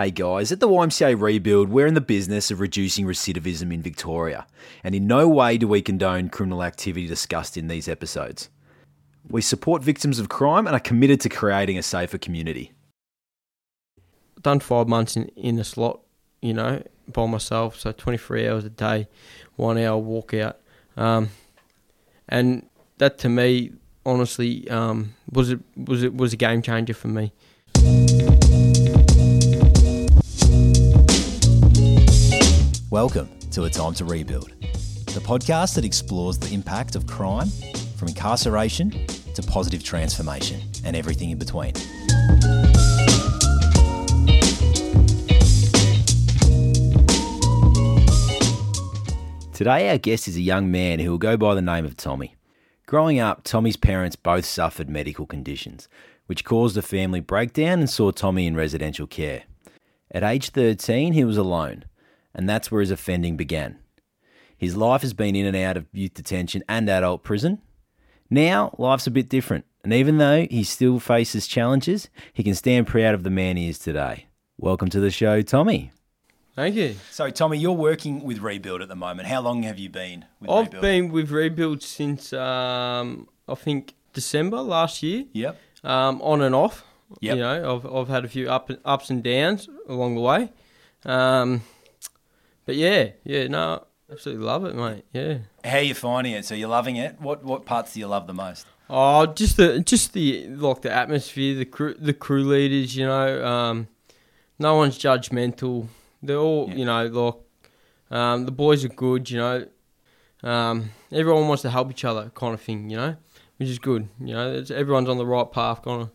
Hey guys, at the YMCA Rebuild, we're in the business of reducing recidivism in Victoria, and in no way do we condone criminal activity discussed in these episodes. We support victims of crime and are committed to creating a safer community. done five months in, in slot, you know, by myself. So 23 hours a day, one hour walk out. Um, and that to me, honestly, um, was it was it was a game changer for me. Welcome to A Time to Rebuild, the podcast that explores the impact of crime from incarceration to positive transformation and everything in between. Today, our guest is a young man who will go by the name of Tommy. Growing up, Tommy's parents both suffered medical conditions, which caused a family breakdown and saw Tommy in residential care. At age 13, he was alone, and that's where his offending began. His life has been in and out of youth detention and adult prison. Now, life's a bit different, and even though he still faces challenges, he can stand proud of the man he is today. Welcome to the show, Tommy. Thank you. So, Tommy, you're working with Rebuild at the moment. How long have you been with I've Rebuild? been with Rebuild since um, I think December last year, Yep. um, on and off. Yep. You know, I've I've had a few up ups and downs along the way. Um, but yeah, yeah, no, absolutely love it, mate. Yeah. How are you finding it? So, you're loving it? What what parts do you love the most? Oh, just the just the like the atmosphere, the crew, the crew leaders. You know, um, no one's judgmental. They're all, Yeah. you know, like um, the boys are good. You know, um, everyone wants to help each other, kind of thing. You know, which is good. You know, it's, everyone's on the right path, kind of.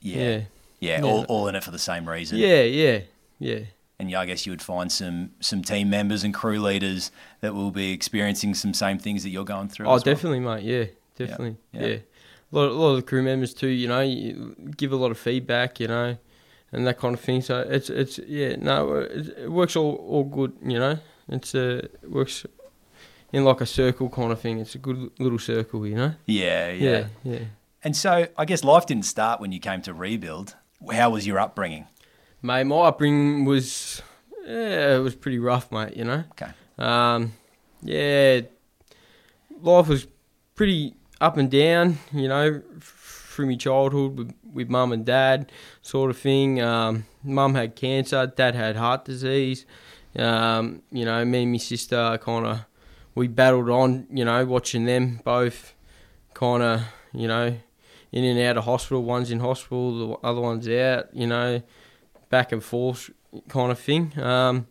Yeah, Yeah, Yeah. all, all in it for the same reason. yeah, yeah, yeah. And yeah, I guess you would find some some team members and crew leaders that will be experiencing some same things that you're going through. Oh, as well. definitely, mate. Yeah, definitely. yeah. Yeah. A lot, a lot of the crew members too. You know, you give a lot of feedback. You know, and that kind of thing. So it's it's yeah. No, it, it works all all good. You know, it's uh, it works in like a circle kind of thing. It's a good little circle. You know. Yeah, yeah, Yeah, yeah. And so I guess life didn't start when you came to rebuild. How was your upbringing? Mate, my upbringing was yeah, it was pretty rough, mate. You know. Okay. Um, yeah, life was pretty up and down, you know, through my childhood with, with mum and dad, sort of thing. Um, mum had cancer, dad had heart disease. Um, you know, me and my sister kind of we battled on, you know, watching them both kind of, you know, in and out of hospital. One's in hospital, the other one's out, you know, back and forth kind of thing. Um,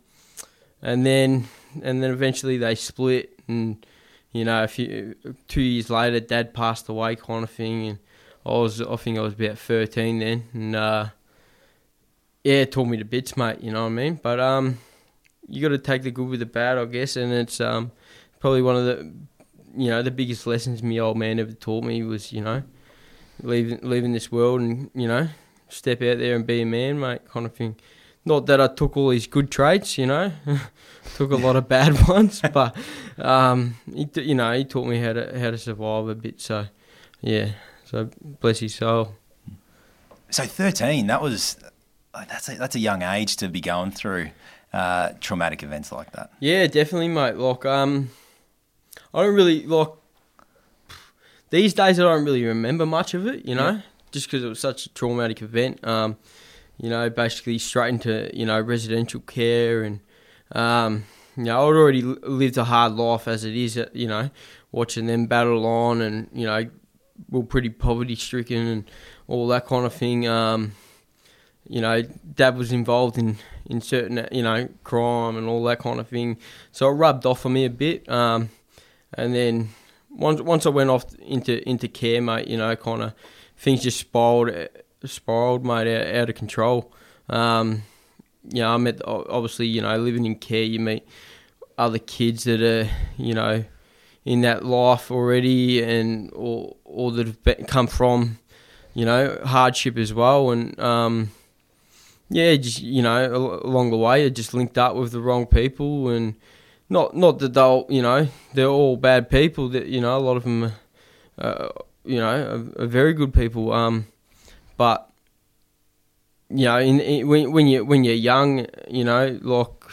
and then and then eventually they split and you know a few two years later dad passed away kind of thing. And I was I think I was about 13 then. And uh, yeah it taught me to bits mate you know what I mean? But um you got to take the good with the bad I guess. And it's um probably one of the you know the biggest lessons my old man ever taught me was you know leaving leaving this world and you know step out there and be a man mate kind of thing not that I took all his good traits, you know, took a lot of bad ones, but um, he, you know, he taught me how to how to survive a bit. So, yeah, so bless his soul. So thirteen, that was that's a, that's a young age to be going through uh, traumatic events like that. Yeah, definitely, mate. Like, um, I don't really like these days. I don't really remember much of it, you know, Yeah. Just because it was such a traumatic event. Um, you know, basically straight into you know residential care, and um, you know, I'd already lived a hard life as it is. uh, You know, watching them battle on, and you know, were pretty poverty stricken and all that kind of thing. Um, you know, dad was involved in, in certain, you know, crime and all that kind of thing. So it rubbed off on me a bit. Um, and then once once I went off into into care, mate, you know, kind of things just spiraled, spiraled, mate, out, out of control. Um, you know, I met obviously, you know, living in care, you meet other kids that are, you know, in that life already, and or or that have be- come from, you know, hardship as well, and um, yeah, just you know, along the way, I just linked up with the wrong people, and not not that they'll, you know, they're all bad people. That you know, a lot of them, uh, you know, are, are very good people. Um, but you know, in, in, when when you when you're young, you know, like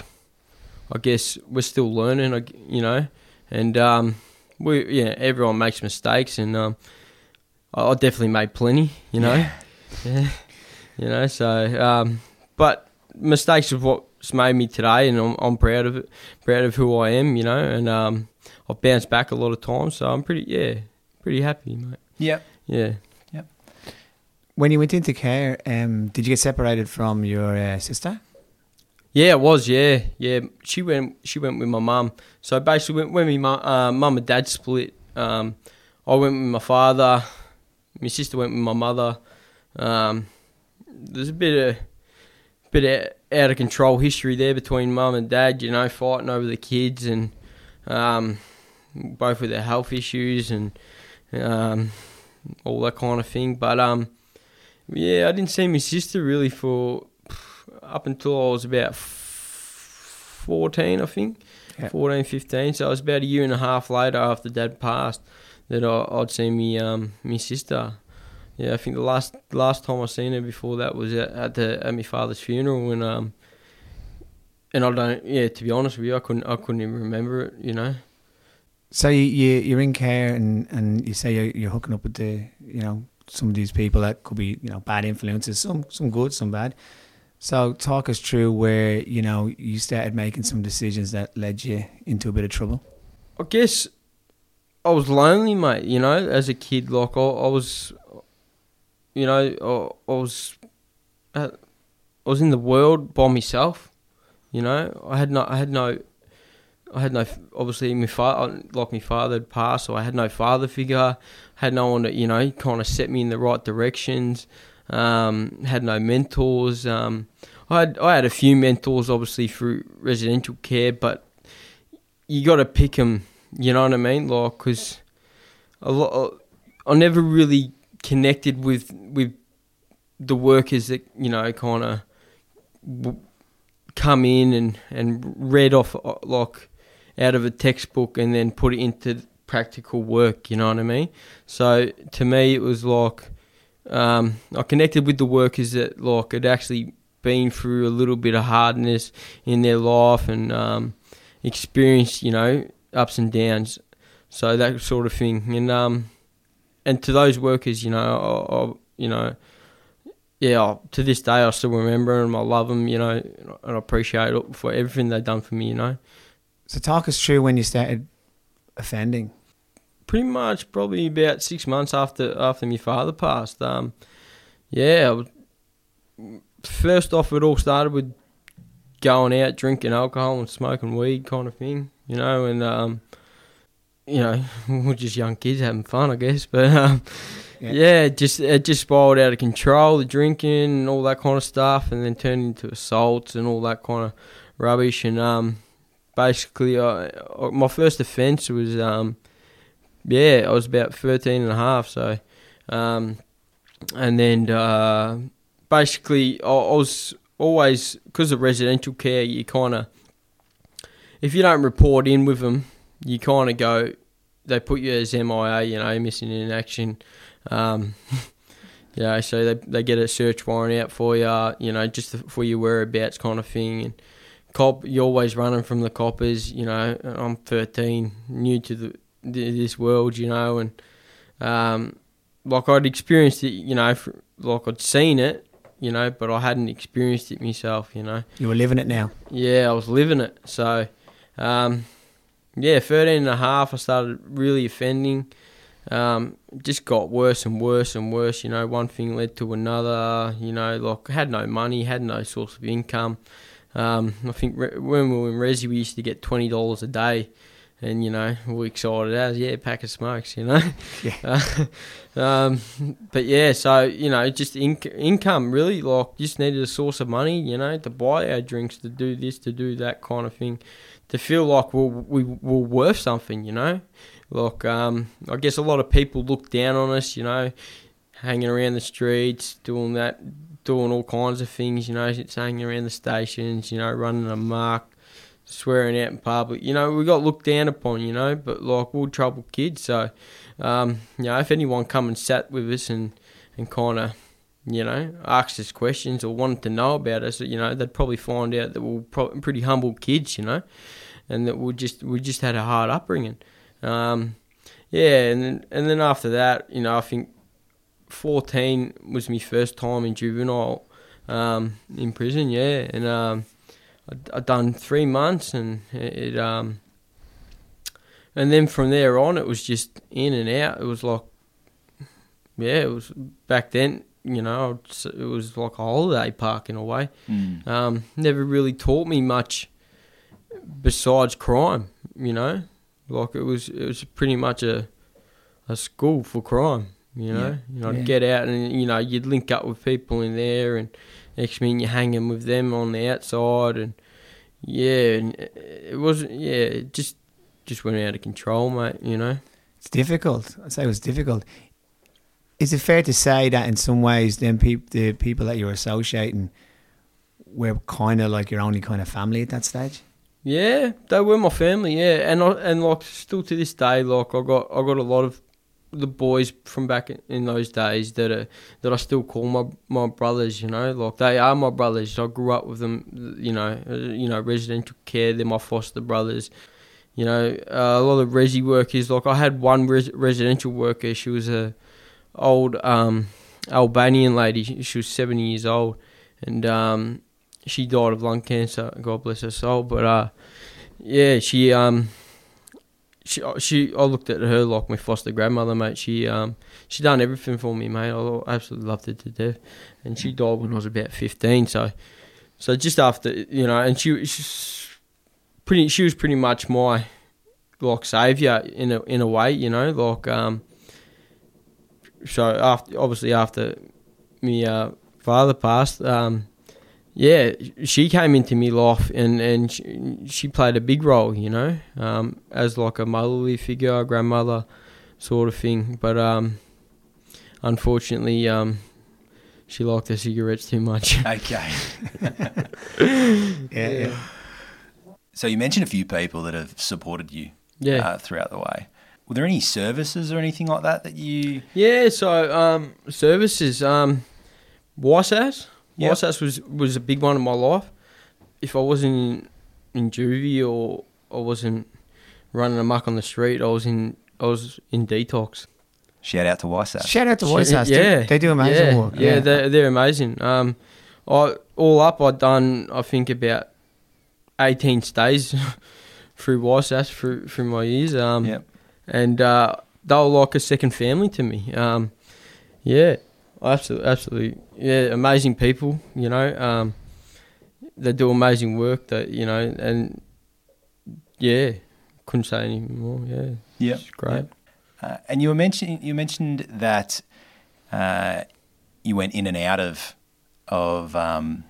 I guess we're still learning, you know, and um, we yeah, everyone makes mistakes, and um, I definitely made plenty, you know, yeah, yeah you know, so um, but mistakes is what's made me today, and I'm, I'm proud of it, proud of who I am, you know, and um, I've bounced back a lot of times, so I'm pretty yeah, pretty happy, mate. Yep. Yeah. Yep. When you went into care, um, did you get separated from your uh, sister? Yeah, it was. Yeah, yeah. She went. She went with my mum. So basically, when, when my mum, uh, mum and dad split, um, I went with my father. My sister went with my mother. Um, there's a bit of bit of out of control history there between mum and dad. You know, fighting over the kids and um, both with their health issues and um, all that kind of thing. But um, yeah, I didn't see my sister really for up until I was about 14, I think. Yeah. 14, 15. So it was about a year and a half later after dad passed that I, would seen me um my sister. Yeah, I think the last last time I seen her before that was at, at the at my father's funeral and um and I don't yeah to be honest with you I couldn't I couldn't even remember it you know. So you, you you're in care and and you say you're, you're hooking up with the you know some of these people that could be you know bad influences some some good some bad so talk us through where you know you started making some decisions that led you into a bit of trouble. I guess I was lonely, mate. You know, as a kid, like I, I was, you know, I, I was, uh, I was in the world by myself. You know, I had no, I had no, I had no. Obviously, my father, like my father had passed, so I had no father figure. Had no one that you know kind of set me in the right directions. Um, had no mentors. Um, I had I had a few mentors, obviously through residential care, but you got to pick them. You know what I mean? Like, because a lot, I never really connected with with the workers that you know kind of w- come in and and read off uh, like out of a textbook and then put it into practical work. You know what I mean? So to me, it was like um, I connected with the workers that like had actually been through a little bit of hardness in their life and um, experienced, you know, ups and downs. So that sort of thing, and um, and to those workers, you know, I, I, you know, yeah, to this day I still remember them. I love them, you know, and I appreciate it for everything they've done for me, you know. So talk us through when you started offending pretty much probably about six months after after my father passed. Um, yeah, first off, it all started with going out, drinking alcohol, and smoking weed, kind of thing. You know, and um, you know, we're just young kids having fun, I guess. But um, yeah. yeah, just it just spiraled out of control, the drinking and all that kind of stuff, and then turned into assaults and all that kind of rubbish. And um, basically, I, my first offence was um yeah, I was about 13 and a half. So, um, and then uh, basically, I, I was always because of residential care. You kind of, if you don't report in with them, you kind of go. They put you as MIA, you know, missing in action. Um, yeah, so they they get a search warrant out for you, you know, just for your whereabouts kind of thing. And cop, you're always running from the coppers. You know, I'm 13, new to the this world, you know, and um, like I'd experienced it, you know, for, like I'd seen it, you know, but I hadn't experienced it myself, you know. You were living it now. Yeah, I was living it. So, um, yeah, 13 and a half, I started really offending. Um, just got worse and worse and worse, you know, one thing led to another, you know, like I had no money, had no source of income. Um, I think re- when we were in Resi, we used to get $20 a day. And you know we excited as yeah pack of smokes you know? Yeah. Uh, um, but yeah so you know just inc- income really like just needed a source of money you know to buy our drinks to do this to do that kind of thing to feel like we're, we we're worth something you know? Like um, I guess a lot of people look down on us you know hanging around the streets doing that doing all kinds of things you know hanging around the stations you know running a mark swearing out in public. You know, we got looked down upon, you know, but like we're troubled kids. So, um, you know, if anyone come and sat with us and, and kind of, you know, asked us questions or wanted to know about us, you know, they'd probably find out that we're pro- pretty humble kids, you know, and that we just we just had a hard upbringing. Um, yeah, and then and then after that, you know, I think fourteen was my first time in juvenile um, in prison. Yeah, and um, I, I done three months, and it um, and then from there on, it was just in and out. It was like, yeah, it was back then. You know, it was like a holiday park in a way. Mm. Um, never really taught me much besides crime. You know, like it was it was pretty much a a school for crime. You know, Yeah. you know, I'd Yeah. get out and you know you'd link up with people in there, and next minute you're hanging with them on the outside, and yeah, and it wasn't yeah, it just just went out of control, mate. You know. It's difficult. I'd say it was difficult. Is it fair to say that in some ways, then peop- the people that you're associating were kind of like your only kind of family at that stage? Yeah, they were my family. Yeah, and I, and like still to this day, like I got I got a lot of the boys from back in, those days that are that I still call my my brothers. You know, like they are my brothers. I grew up with them. You know, you know, residential care. They're my foster brothers. You know, uh, a lot of resi workers. Like I had one res- residential worker. She was a old um, Albanian lady. She- She was seventy years old, and um, she died of lung cancer. God bless her soul. But uh, yeah, she um, she she I looked at her like my foster grandmother, mate. She um, she done everything for me, mate. I absolutely loved her to death, and she died when I was about fifteen. So, so just after you know, and she she's pretty. She was pretty much my like savior in a in a way, you know, like um. So after obviously after me uh, father passed, um, yeah, she came into me life and and she, she played a big role, you know, um, as like a motherly figure, a grandmother sort of thing. But um, unfortunately, um, she liked her cigarettes too much. Okay. Yeah, So you mentioned a few people that have supported you yeah. uh, throughout the way. Were there any services or anything like that that you? Yeah, so um, services, um, YSAS. Yep. YSAS was, was a big one in my life. If I wasn't in, in juvie or I wasn't running amok on the street, I was in I was in detox. Shout out to YSAS. Shout out to Voice House. yeah, They, they do amazing yeah, work. Yeah, they're, they're amazing. Um, I all up, I'd done I think about eighteen stays through YSAS through through my years. Um, Yep. and uh, they were like a second family to me. Um, yeah, absolutely, absolutely, yeah, amazing people. You know, um, they do amazing work. That you know, and yeah, couldn't say any more. Yeah, it's great. Uh, and you were mentioning you mentioned that uh, you went in and out of of um,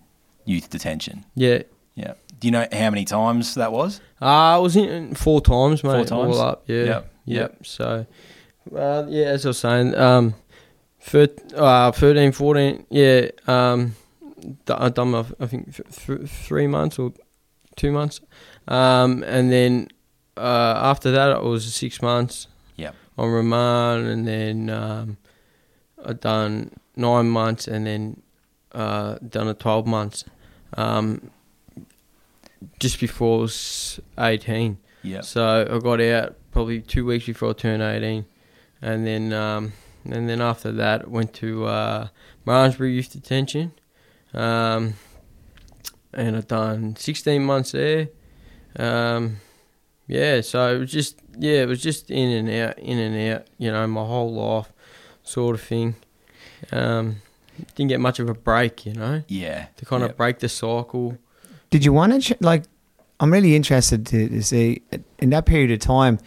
youth detention. Yeah, Yeah. Do you know how many times that was? uh, I was in four times, mate. Four times? all up. Yeah, Yep, yep. yep. So, uh, yeah, as I was saying, um, thir- uh, 13, 14, yeah, um, d- I done my, I think th- th- three months or two months, um, and then uh, after that it was six months. Yep. On remand, and then um, I done nine months, and then uh, done a twelve months. Um, just before I was eighteen. Yeah. So I got out probably two weeks before I turned eighteen, and then um, and then after that went to uh, Malmesbury Youth Detention, um, and I done sixteen months there. Um, yeah, so it was just yeah, it was just in and out, in and out. You know, my whole life, sort of thing. Um, didn't get much of a break, you know, Yeah. to kind Yep. of break the cycle. Did you want to ch- like? I'm really interested to, to see in that period of time.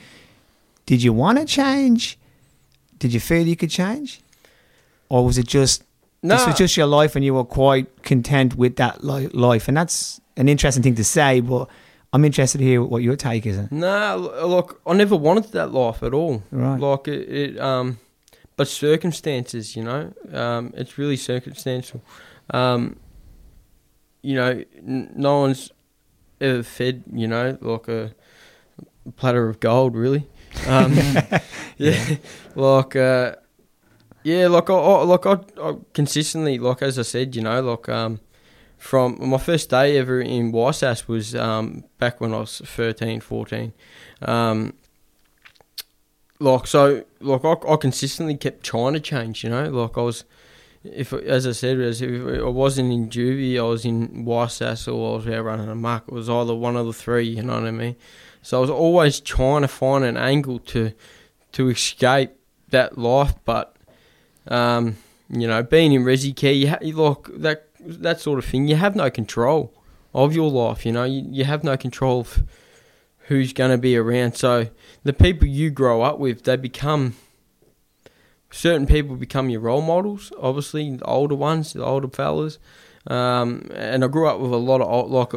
Did you want to change? Did you feel you could change, or was it just No, this was just your life and you were quite content with that li- life? And that's an interesting thing to say, but I'm interested to hear what your take is. No, look, I never wanted that life at all. Right. Like it, it um, but circumstances, you know, um, it's really circumstantial. Um, you know, n- no one's ever fed, you know, like a platter of gold, really. Um, yeah, like uh, Yeah, like I, I like I, I consistently, like as I said, you know, like um, from my first day ever in YSAS was um back when I was 13, 14. Um, like so, like I, I consistently kept trying to change, you know, like I was. If as I said, as if I wasn't in juvie, I was in YSAS or I was out running a muck. It was either one of the three. You know what I mean? So I was always trying to find an angle to to escape that life, but um, you know, being in resi care, you, ha- you that that sort of thing. You have no control of your life. You know, you, you have no control of who's going to be around. So the people you grow up with, they become certain people become your role models. Obviously, the older ones, the older fellas. Um, and I grew up with a lot of old, like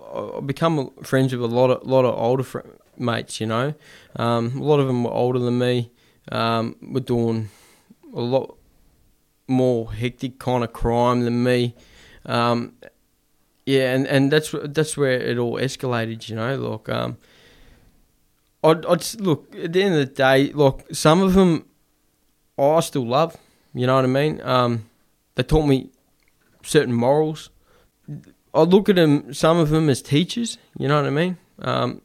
I become friends with a lot of lot of older fr- mates. You know, um, a lot of them were older than me. Um, were doing a lot more hectic kind of crime than me. Um, yeah, and, and that's that's where it all escalated. You know, like um, I'd, I'd look at the end of the day, like some of them, I still love. You know what I mean? Um, they taught me certain morals. I look at them, some of them as teachers. You know what I mean? Um,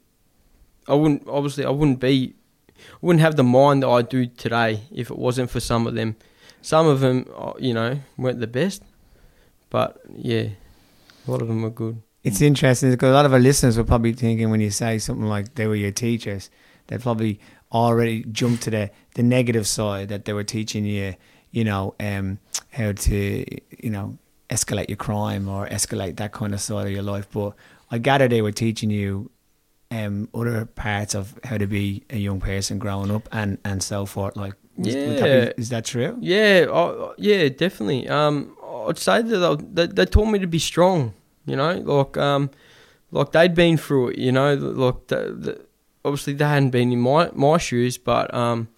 I wouldn't obviously I wouldn't be, I wouldn't have the mind that I do today if it wasn't for some of them. Some of them, uh, you know, weren't the best, but yeah, a lot of them were good. It's interesting because a lot of our listeners were probably thinking when you say something like they were your teachers, they probably already jumped to the, the negative side that they were teaching you, you know, um, how to, you know, escalate your crime or escalate that kind of side of your life. But I gather they were teaching you um, other parts of how to be a young person growing up and, and so forth. Like, was- would that Yeah. be- is that true? Yeah, I, yeah, definitely. Um, I'd say that they, they, they taught me to be strong. You know, like um, like they'd been through it. You know, like the, the, obviously they hadn't been in my my shoes, but um,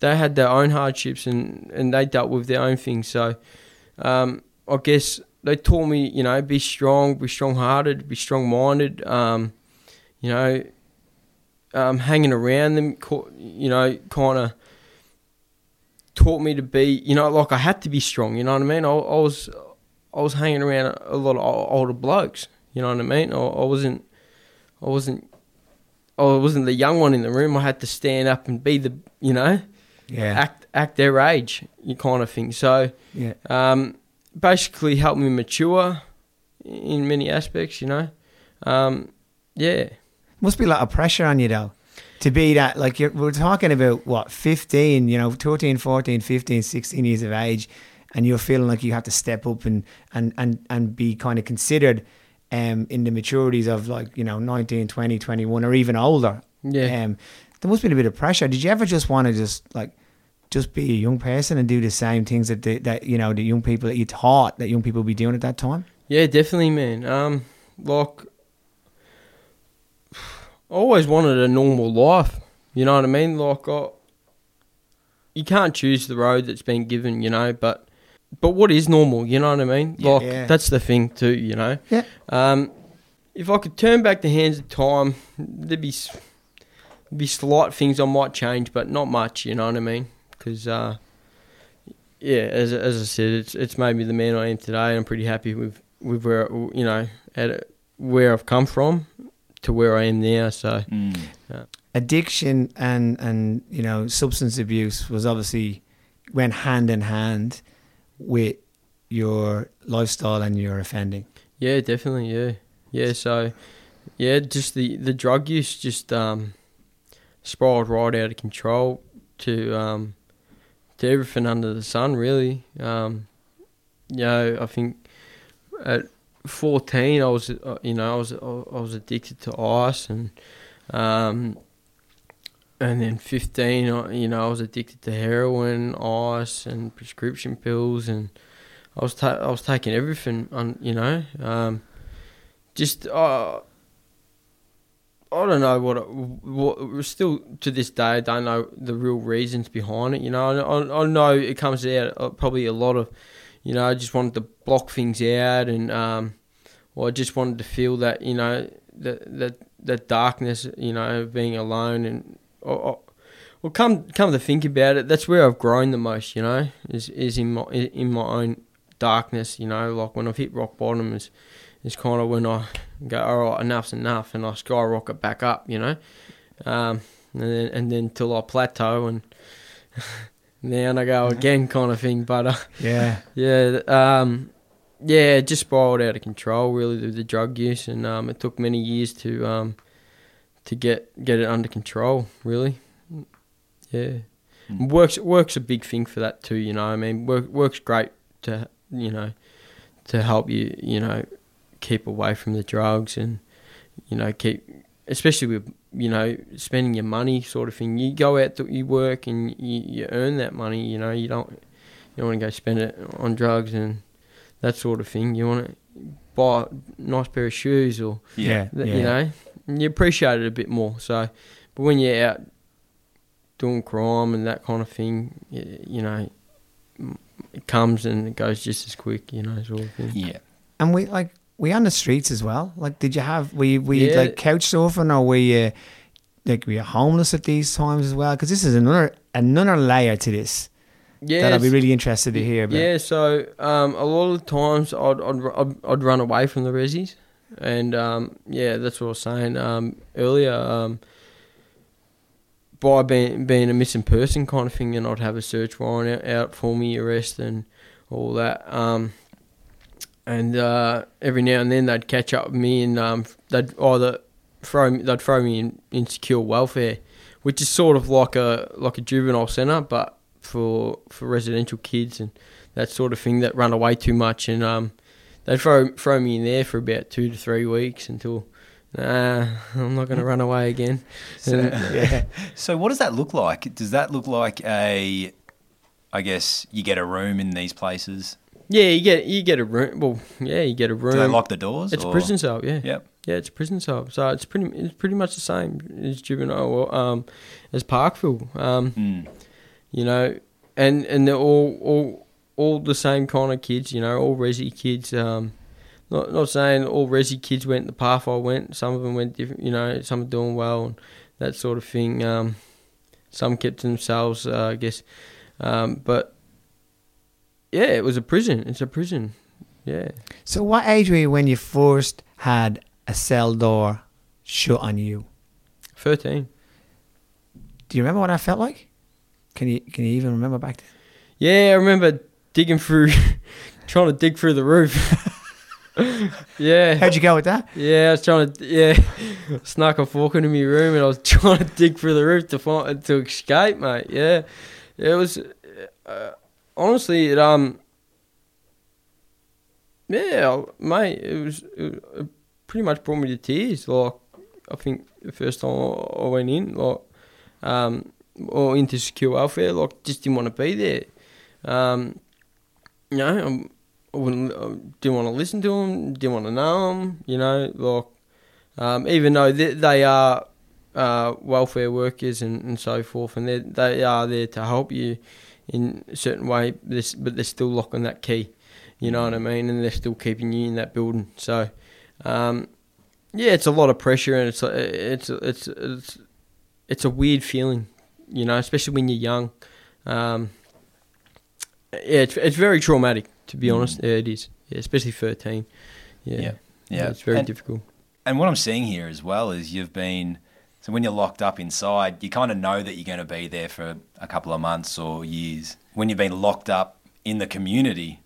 they had their own hardships and and they dealt with their own things. So, um, I guess they taught me, you know, be strong, be strong hearted, be strong minded. Um, you know, um, hanging around them, you know, kind of taught me to be, you know, like I had to be strong. You know what I mean? I, I was, I was hanging around a lot of older blokes. You know what I mean? I, I wasn't, I wasn't, I wasn't the young one in the room. I had to stand up and be the, you know, Yeah. act act their age, you kind of thing. So, Yeah. um, basically helped me mature in many aspects. You know, um, yeah. Must be a lot of pressure on you though. To be that, like you're, we're talking about what, 15, you know, 13, 14, 15, 16 years of age, and you're feeling like you have to step up and, and, and, and be kind of considered um, in the maturities of like, you know, 19, 20, 21, or even older. Yeah. Um, there must be a bit of pressure. Did you ever just want to just like, just be a young person and do the same things that, the, that you know, the young people that you taught that young people would be doing at that time? Yeah, definitely, man. Um, like, I always wanted a normal life. You know what I mean? Like, I, you can't choose the road that's been given, you know. But, but what is normal? You know what I mean? Yeah, like, yeah. that's the thing too. You know. Yeah. Um, if I could turn back the hands of time, there'd be s- be slight things I might change, but not much. You know what I mean? Because, uh, yeah, as as I said, it's it's made me the man I am today, and I'm pretty happy with with where you know at where I've come from to where I am now. So Mm. addiction and and you know substance abuse was obviously went hand in hand with your lifestyle and your offending. yeah, definitely, yeah, yeah. So yeah, just the the drug use just um spiraled right out of control to um to everything under the sun, really. Um, you know, I think at 14, I was, uh, you know, I was, I was addicted to ice, and um, and then 15, you know, I was addicted to heroin, ice, and prescription pills, and I was, ta- I was taking everything, on, you know, um, just, uh, I don't know what, it, what. Still to this day, I don't know the real reasons behind it. You know, I, I know it comes out uh, probably a lot of, you know, I just wanted to block things out, and um, or I just wanted to feel that, you know, that that that darkness, you know, being alone, and I, well, come come to think about it, that's where I've grown the most. You know, is is in my in my own darkness. You know, like when I've hit rock bottom is is kind of when I go, all right, enough's enough, and I skyrocket back up. You know, um, and then and then till I plateau and. then I go again, kind of thing. But uh, Yeah. yeah, um, yeah, it just spiraled out of control really with the drug use, and um, it took many years to um, to get get it under control. Really, yeah. Mm. Works work's a big thing for that too. You know, I mean, work work's great to you know to help you you know keep away from the drugs and you know keep especially with you know spending your money sort of thing. You go out, to, you work, and you, you earn that money. You know, you don't you don't want to go spend it on drugs and that sort of thing. You want to buy a nice pair of shoes or Yeah. th- yeah. you know you appreciate it a bit more. So, but when you're out doing crime and that kind of thing, you, you know, it comes and it goes just as quick. You know, sort of thing. Yeah. And we like we on the streets as well. Like, did you have were you, were you Yeah. like couch surfing or were you like were you homeless at these times as well? Because this is another another layer to this Yeah, that I'd be really interested to hear about. Yeah, so um, a lot of times I'd, I'd I'd I'd run away from the resis, and um, yeah, that's what I was saying um, earlier. Um, by being being a missing person kind of thing, and I'd have a search warrant out, out for me, arrest and all that. Um, and uh, every now and then they'd catch up with me, and um, they'd either throw me, they'd throw me in, in secure welfare, which is sort of like a like a juvenile centre, but for for residential kids and that sort of thing that run away too much, and um, they'd throw throw me in there for about two to three weeks until. Nah, I'm not going to run away again. So, Yeah. so what does that look like? Does that look like a, I guess you get a room in these places? Yeah, you get you get a room. Well, yeah, you get a room. Do they lock the doors? It's a prison cell. Yeah, Yep. yeah, it's a prison cell. So it's pretty it's pretty much the same as juvenile or, um, as Parkville. Um, Mm. you know, and and they're all all all the same kind of kids. You know, all resi kids. Um, not not saying all resi kids went the path I went. Some of them went different. You know, some are doing well and that sort of thing. Um, some kept to themselves, uh, I guess. Um, but yeah, it was a prison. It's a prison. Yeah. So, what age were you when you first had a cell door shut on you? Thirteen. Do you remember what I felt like? Can you can you even remember back then? Yeah, I remember digging through, trying to dig through the roof. yeah, How'd you go with that? yeah, I was trying to, yeah, snuck a fork into my room and I was trying to dig through the roof to find to escape, mate. Yeah, it was uh, honestly, it um, yeah, mate, it was, it it pretty much brought me to tears. Like I think the first time I I went in, like um, or into secure welfare, like just didn't want to be there. Um, you know, I'm- I wouldn't, I didn't want to listen to them, didn't want to know them. You know, like um, even though they, they are uh, welfare workers and, and so forth, and they they are there to help you in a certain way, this, but they're still locking that key. You know what I mean? And they're still keeping you in that building. So, um, yeah, it's a lot of pressure, and it's it's it's it's it's a weird feeling, you know, especially when you're young. Um, yeah, it's it's very traumatic to be Mm. honest. Yeah, it is. Yeah, especially thirteen. Yeah, Yeah. Yeah. it's very And- difficult. And what I'm seeing here as well is you've been so when you're locked up inside, you kind of know that you're going to be there for a couple of months or years. When you've been locked up in the community,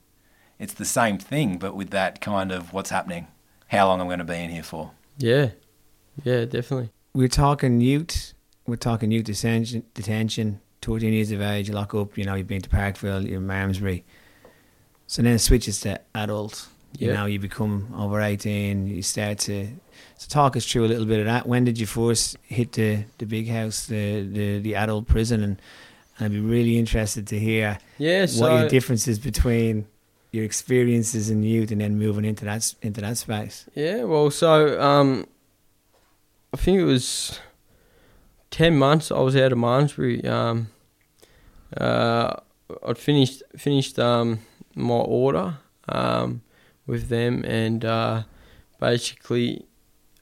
it's the same thing, but with that kind of what's happening, how long I'm going to be in here for. Yeah, yeah, definitely. We're talking youth. We're talking youth detention. Detention. 14 years of age, you lock up. You know, you've been to Parkville, you're in Malmesbury. So then it switches to adult. You Yeah. know, you become over 18. You start to. So talk us through a little bit of that. When did you first hit the, the big house, the, the, the adult prison? And I'd be really interested to hear Yeah, what so your differences between your experiences in youth and then moving into that into that space. Yeah, well, so um, I think it was ten months I was out of Malmesbury. Um, uh, I'd finished finished um, my order um, with them, and uh, basically,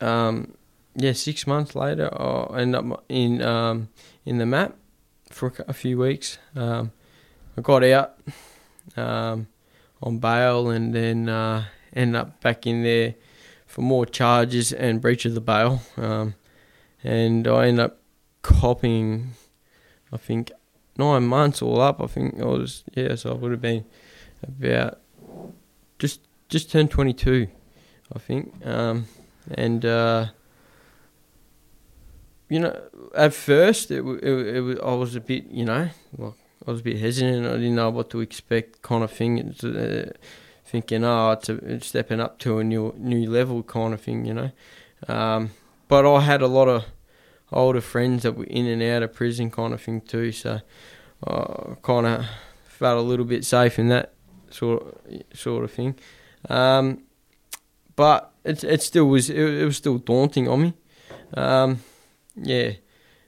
um, yeah, six months later, I end up in um, in the MAP, for a, few weeks. Um, I got out um, on bail and then uh, ended up back in there for more charges and breach of the bail. And I end up copying, I think, nine months all up. I think I was yeah, so I would have been about just just turned twenty two, I think. Um, and uh, you know, at first it, it, it was, I was a bit you know like I was a bit hesitant. I didn't know what to expect, kind of thing. Uh, thinking, oh, it's, a, it's stepping up to a new new level, kind of thing, you know. Um, but I had a lot of older friends that were in and out of prison, kind of thing too. So I kind of felt a little bit safe in that sort of, sort of thing. Um, but it it still was it, it was still daunting on me. Um, yeah,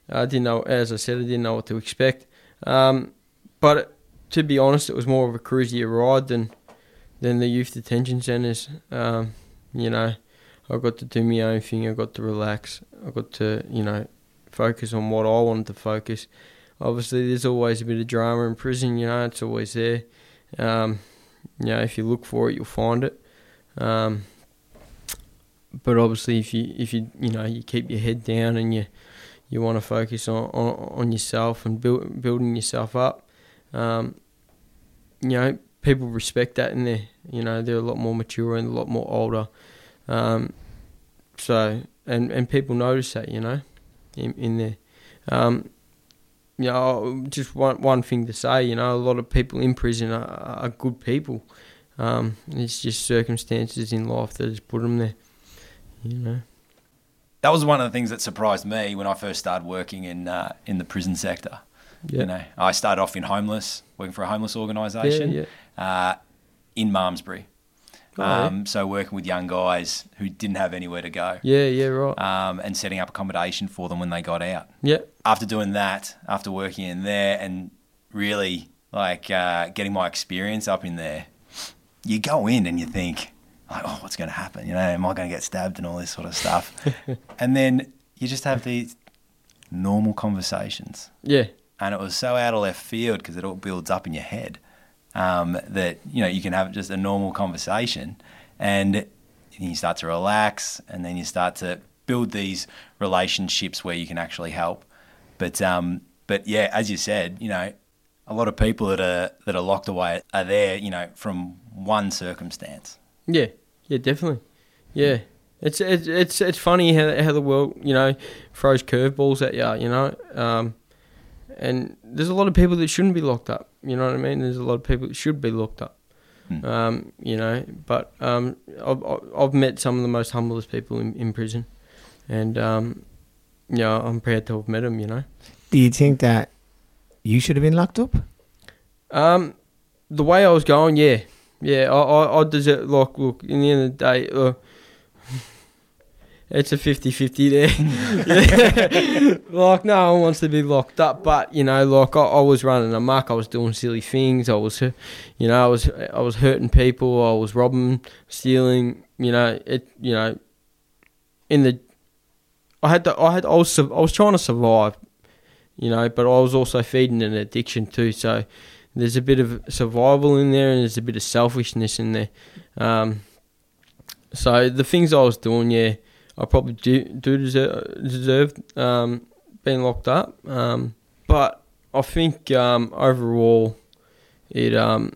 I didn't know. As I said, I didn't know what to expect. Um, but to be honest, it was more of a cruisier ride than than the youth detention centres. Um, you know, I got to do my own thing. I got to relax. I got to you know focus on what I wanted to focus. Obviously, there's always a bit of drama in prison. You know, it's always there. Um, you know, if you look for it, you'll find it. Um, but obviously, if you if you you know you keep your head down and you you want to focus on, on, on yourself and build, building yourself up, um, you know, people respect that in there. You know, they're a lot more mature and a lot more older. Um, so, and, and people notice that, you know, in, in there. Um, you know, just one, one thing to say, you know, a lot of people in prison are, are good people. Um, it's just circumstances in life that has put them there, you know. That was one of the things that surprised me when I first started working in uh, in the prison sector. Yeah. You know, I started off in homeless, working for a homeless organisation Yeah, Uh, in Malmesbury. Oh, yeah. um, So working with young guys who didn't have anywhere to go, Yeah, yeah, right. um, and setting up accommodation for them when they got out. yeah, After doing that, after working in there, and really like uh, getting my experience up in there, you go in and you think, like, oh, what's going to happen? You know, am I going to get stabbed and all this sort of stuff? and then you just have these normal conversations yeah, and it was so out of left field because it all builds up in your head um, that you know you can have just a normal conversation and you start to relax and then you start to build these relationships where you can actually help but um, but yeah as you said you know a lot of people that are that are locked away are there you know from one circumstance yeah, yeah, definitely. Yeah, it's it's it's it's funny how how the world you know throws curveballs at you, you know. Um, and there's a lot of people that shouldn't be locked up. You know what I mean? There's a lot of people that should be locked up. Hmm. Um, you know, but um, I've I've met some of the most humblest people in, in prison, and um, you know, I'm proud to have met them. You know. Do you think that you should have been locked up? Um, the way I was going, yeah, yeah, I, I, I deserve. Like, look, in the end of the day, uh, it's a 50-50 there. like, no one wants to be locked up, but you know, like I, I was running amok. I was doing silly things. I was, you know, I was I was hurting people. I was robbing, stealing. You know, it. You know, in the, I had to. I had. I was. I was trying to survive. You know, but I was also feeding an addiction too. So there's a bit of survival in there and there's a bit of selfishness in there. Um, so the things I was doing, yeah, I probably do, do deserve, deserve um, being locked up. Um, but I think um, overall, it um,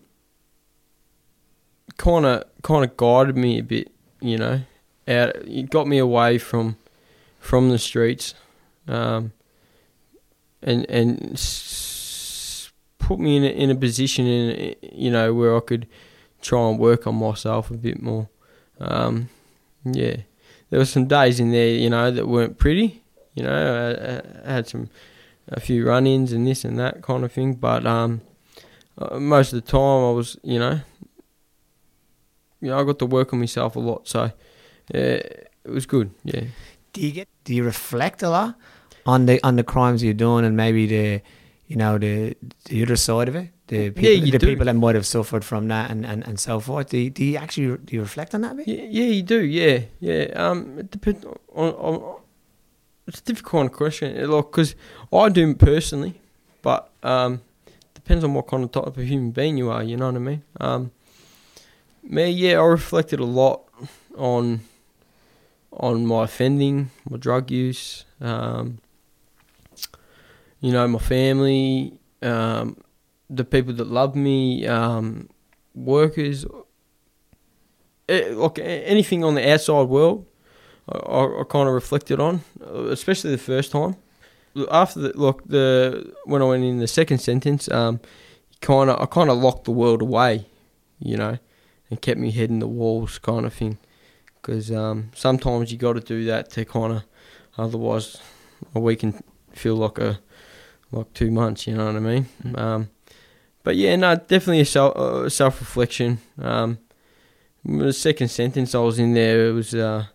kind of kind of guided me a bit. You know, out it got me away from from the streets, um, and and s- put me in a, in a position in you know where I could try and work on myself a bit more. Um, yeah, there were some days in there, you know, that weren't pretty. You know, I, I had some a few run-ins and this and that kind of thing, but um, uh, most of the time I was, you know, you know, I got to work on myself a lot, so yeah, it was good. Yeah, Do you get? Do you reflect a lot on the on the crimes you're doing and maybe the, you know, the the other side of it? The people, you the do. people that might have suffered from that and, and, and so forth. Do you, do you actually do you reflect on that a bit? yeah, yeah you do. Yeah, yeah. Um, it depends on. on it's a difficult kind of question, like because I do personally, but um, depends on what kind of type of human being you are. You know what I mean? Um, me, yeah, I reflected a lot on on my offending, my drug use, um, you know, my family, um, the people that love me, um, workers, eh, like anything on the outside world. I, I, I kind of reflected on, especially the first time. After the look, the when I went in the second sentence, um, kind of I kind of locked the world away, you know, and kept me heading the walls, kind of thing. Because um, sometimes you got to do that to kind of, otherwise, a week can feel like a like two months. You know what I mean? Mm. Um, but yeah, no, definitely a self uh, self reflection. Um, the second sentence I was in there it was uh,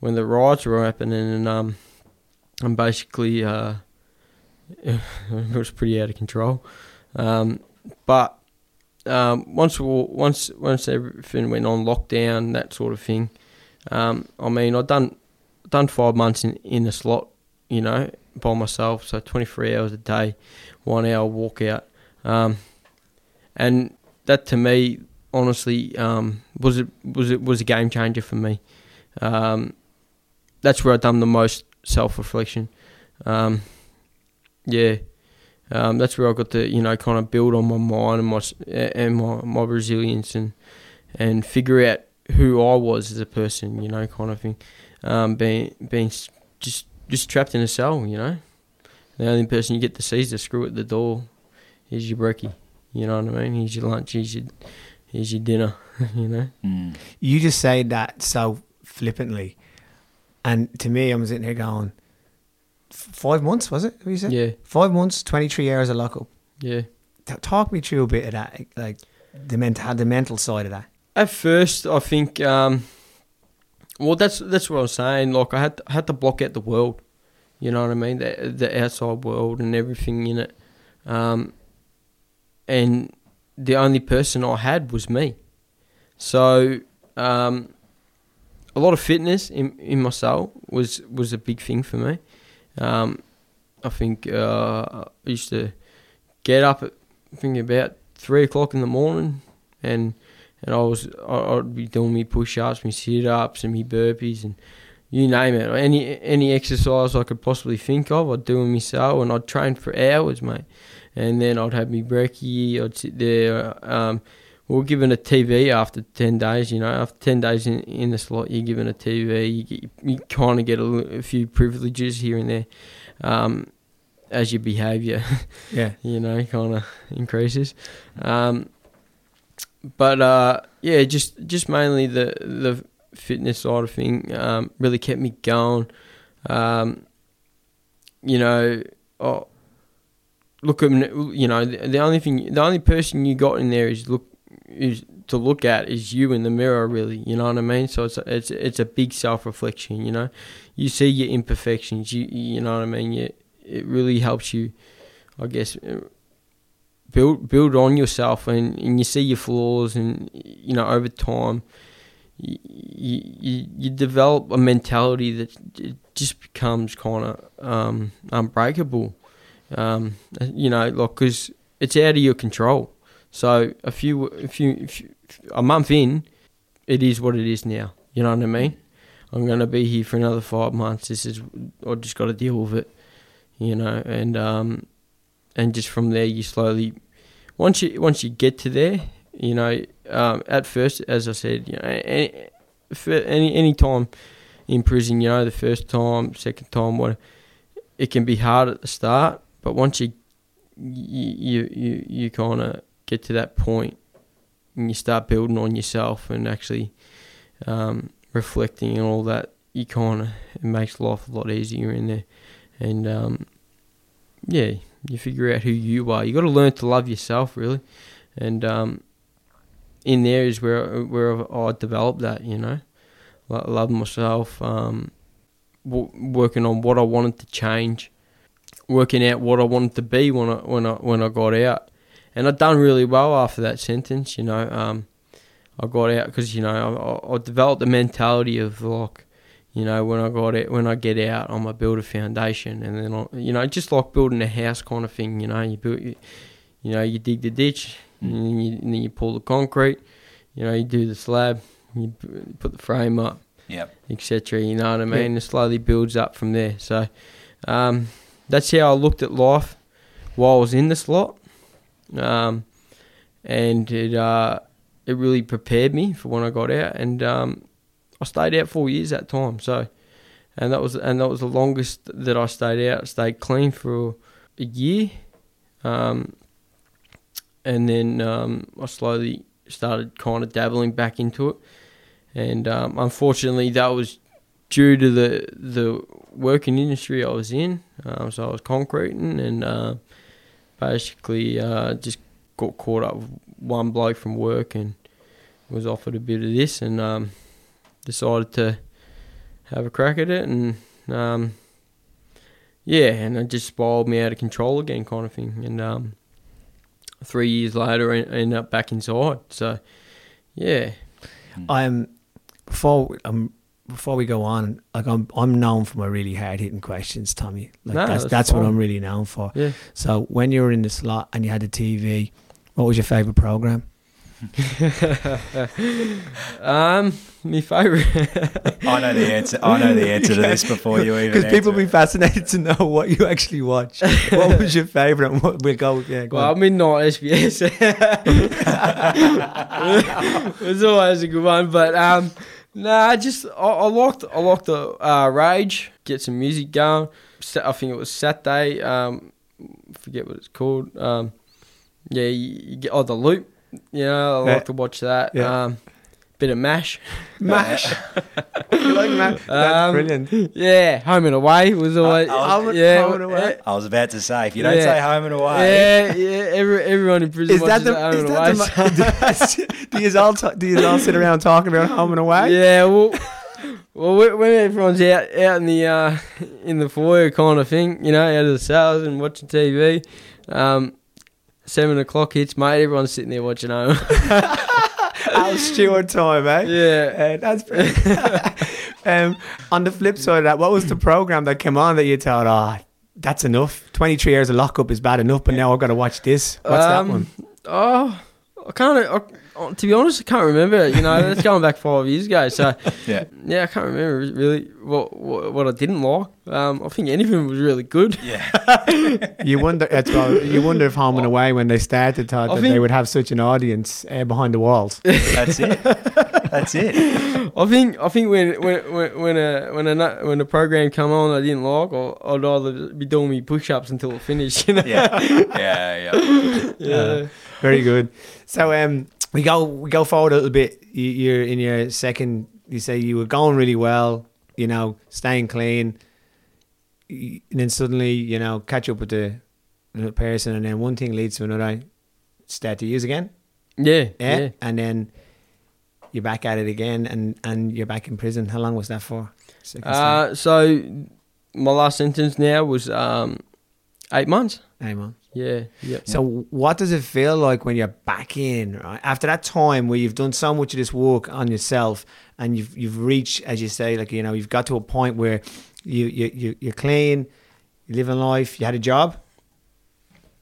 when the riots were happening, and um, I'm basically uh, it was pretty out of control. Um, but um, once we, once once everything went on lockdown, that sort of thing. Um, I mean, I've done done five months in in the slot, you know, by myself. So 23 hours a day, one hour walkout. Um, and that to me, honestly, um, was it was it was a game changer for me. Um, that's where I've done the most self reflection. Um, yeah, um, that's where I got to you know kind of build on my mind and my and my, my resilience and and figure out who I was as a person. You know, kind of thing. Um, being being just just trapped in a cell. You know, the only person you get to see is the screw at the door. Here's your brekkie. You know what I mean? Here's your lunch. Here's your here's your dinner. you know. Mm. You just say that so flippantly, and to me, I'm sitting here going, "F- five months was it? What you said? Yeah, Five months, twenty three hours of lockup. yeah. T- talk me through a bit of that, like the mental, the mental side of that. At first, I think, um, well, that's that's what I was saying. Like, I had I had to block out the world. You know what I mean? The the outside world and everything in it. Um, and the only person I had was me. So, um, a lot of fitness in in was was a big thing for me. Um, I think uh, I used to get up at I think about three o'clock in the morning and and I was I'd be doing me push ups, me sit ups, and me burpees, and you name it. Any any exercise I could possibly think of, I'd do myself, and I'd train for hours, mate. And then I'd have me brekkie. I'd sit there. Um, we are given a TV after ten days. You know, after ten days in, in the slot, you're given a TV. You, get, you kind of get a, a few privileges here and there, um, as your behaviour Yeah, you know, kind of increases. Um, but uh, yeah, just just mainly the the fitness side of thing um, really kept me going. Um, you know, oh, look at you know the, only thing, the only person you got in there is look is to look at is you in the mirror. Really, you know what I mean. So it's a, it's it's a big self reflection. You know, you see your imperfections. You you know what I mean. You, it really helps you, I guess, build build on yourself, and, and you see your flaws, and you know over time, you you, you develop a mentality that just becomes kind of um, unbreakable. Um, you know, like because it's out of your control. So a few, a few, a a month in, it is what it is now. You know what I mean? I'm gonna be here for another five months. This is I just got to deal with it you know, and um, and just from there you slowly, once you once you get to there, you know, um, at first, as I said, you know, any any any time in prison, you know, the first time, second time, what, it can be hard at the start, but once you you you you, kind of get to that point and you start building on yourself and actually um, reflecting and all that, you kind of it makes life a lot easier in there and um, yeah, you figure out who you are. You got to learn to love yourself, really, and um, in there is where where I developed that. You know, Lo- love myself, um, w- working on what I wanted to change, working out what I wanted to be when I when I when I got out, and I done really well after that sentence. You know, um, I got out because you know I, I developed the mentality of like you know, when I got it, when I get out, I'm gonna build a foundation, and then I, you know, just like building a house kind of thing. You know, you build, you, you know, you dig the ditch, and, then you, and then you pull the concrete. You know, you do the slab, you put the frame up, Yep. etc. You know what I mean? It slowly builds up from there. So um, that's how I looked at life while I was in the slot, um, and it uh, it really prepared me for when I got out. And um, I stayed out four years that time. So and that was and that was the longest that I stayed out. Stayed clean for a year, um, and then um, I slowly started kind of dabbling back into it and um, unfortunately that was due to the the working industry I was in. Um, so I was concreting and uh, basically uh, just got caught up with one bloke from work and was offered a bit of this and um, decided to have a crack at it and um, yeah, and it just spiraled me out of control again, kind of thing. And um, three years later, I ended up back inside. So yeah, I'm before um before we go on, like I'm I'm known for my really hard hitting questions, Tommy. Like No, that's that's that's what. I'm really known for. yeah. So when you were in the slot and you had the TV, what was your favorite program? um, my favourite. I know the answer. I know the answer to this before you even. Because people answer be fascinated to know what you actually watch. what was your favorite? And what we'll go. Yeah, go well, on. midnight SBS was always a good one, but um, nah, I just I, I liked I liked the uh, Rage. Get some music going. I think it was Saturday. Um, forget what it's called. Um, yeah, you, you get oh the Loop. Yeah, I like Yeah. to watch that. Yeah. Um, bit of Mash. Mash. you like Mash? That's Um, brilliant. Yeah, Home and Away was always I was- Home and- yeah, Home and Away. I was about to say, if you don't Yeah. say home and away, Yeah, yeah. Every, everyone in prison Is that watches the? Home Is and that Away. the so- do you all ta- do you all sit around talking about home and away? Yeah, well, well, when- when everyone's out out in the uh, in the foyer kind of thing, you know, out of the cells and watching TV, um, seven o'clock hits, mate. Everyone's sitting there watching home. Alf Stewart time, eh? yeah. Uh, that's pretty. um, on the flip side of that, what was the program that came on that you thought, oh, that's enough? 23 hours of lockup is bad enough, but now I've got to watch this. What's Um, that one? Oh, I can't. I, to be honest, I can't remember. You know, that's going back five years ago. So yeah, yeah, I can't remember really what what, what I didn't like. Um, I think anything was really good. yeah. You wonder, that's well, you wonder if Home and Away, when they started, thought I that think- they would have such an audience uh, behind the walls. That's it. That's it. I think I think when when when when a when a when a program come on I didn't like, or I'd either be doing me push ups until it finished. You know? Yeah, yeah, yeah. yeah. Very good. So um, we go we go forward a little bit. You, you're in your second. You say you were going really well. You know, staying clean, and then suddenly you know catch up with the, the person, and then one thing leads to another. Start to use again, Yeah, yeah, yeah. and then you're back at it again, and and you're back in prison. How long was that for? Uh, so my last sentence now was um, eight months. Hey, man. Yeah, yeah. So, what does it feel like when you're back in, right? After that time where you've done so much of this work on yourself, and you've you've reached, as you say, like you know, you've got to a point where you you, you you're clean, you live in life, you had a job,